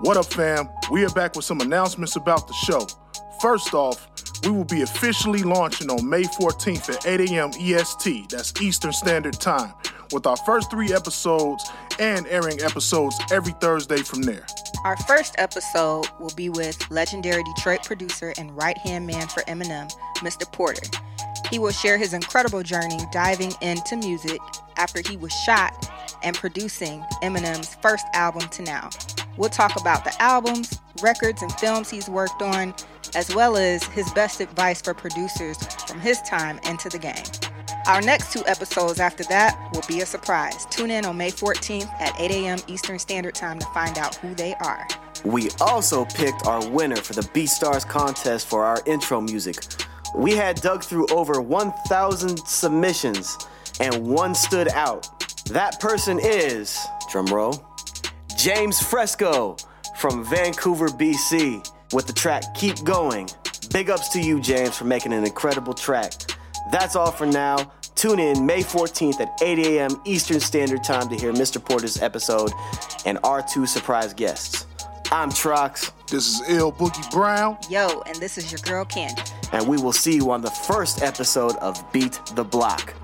What up, fam? We are back with some announcements about the show. First off, we will be officially launching on May 14th at 8 a.m. EST, that's Eastern Standard Time, with our first three episodes and airing episodes every Thursday from there. Our first episode will be with legendary Detroit producer and right hand man for Eminem, Mr. Porter. He will share his incredible journey diving into music after he was shot and producing Eminem's first album to now. We'll talk about the albums, records, and films he's worked on, as well as his best advice for producers from his time into the game. Our next two episodes after that will be a surprise. Tune in on May 14th at 8 a.m. Eastern Standard Time to find out who they are. We also picked our winner for the B BeatStars contest for our intro music. We had dug through over 1,000 submissions, and one stood out. That person is, drumroll, James Fresco from Vancouver, BC, with the track Keep Going. Big ups to you, James, for making an incredible track. That's all for now. Tune in May 14th at 8 a.m. Eastern Standard Time to hear Mr. Porter's episode and our two surprise guests. I'm Trox. This is Ill Boogie Brown. Yo, and this is your girl Candy. And we will see you on the first episode of Beat the Block.